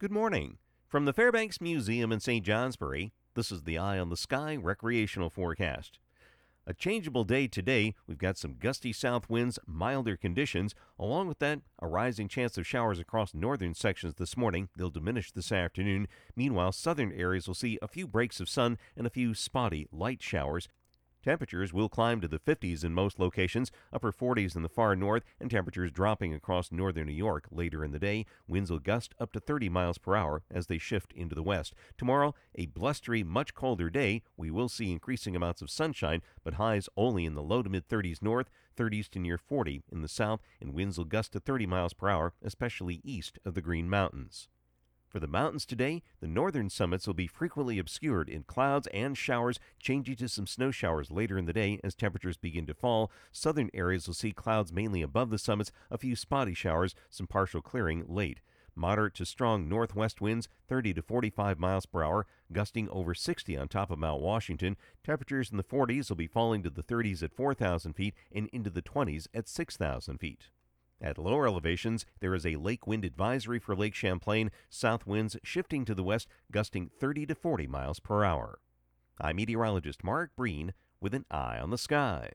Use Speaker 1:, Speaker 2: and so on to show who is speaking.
Speaker 1: Good morning. From the Fairbanks Museum in St. Johnsbury, this is the Eye on the Sky recreational forecast. A changeable day today. We've got some gusty south winds, milder conditions. Along with that, a rising chance of showers across northern sections this morning. They'll diminish this afternoon. Meanwhile, southern areas will see a few breaks of sun and a few spotty light showers. Temperatures will climb to the 50s in most locations, upper 40s in the far north, and temperatures dropping across northern New York later in the day. Winds will gust up to 30 miles per hour as they shift into the west. Tomorrow, a blustery, much colder day. We will see increasing amounts of sunshine, but highs only in the low to mid 30s north, 30s to near 40 in the south, and winds will gust to 30 miles per hour, especially east of the Green Mountains. For the mountains today, the northern summits will be frequently obscured in clouds and showers, changing to some snow showers later in the day as temperatures begin to fall. Southern areas will see clouds mainly above the summits, a few spotty showers, some partial clearing late. Moderate to strong northwest winds, 30 to 45 miles per hour, gusting over 60 on top of Mount Washington. Temperatures in the 40s will be falling to the 30s at 4,000 feet and into the 20s at 6,000 feet. At lower elevations, there is a lake wind advisory for Lake Champlain, south winds shifting to the west, gusting 30 to 40 miles per hour. I'm meteorologist Mark Breen with an eye on the sky.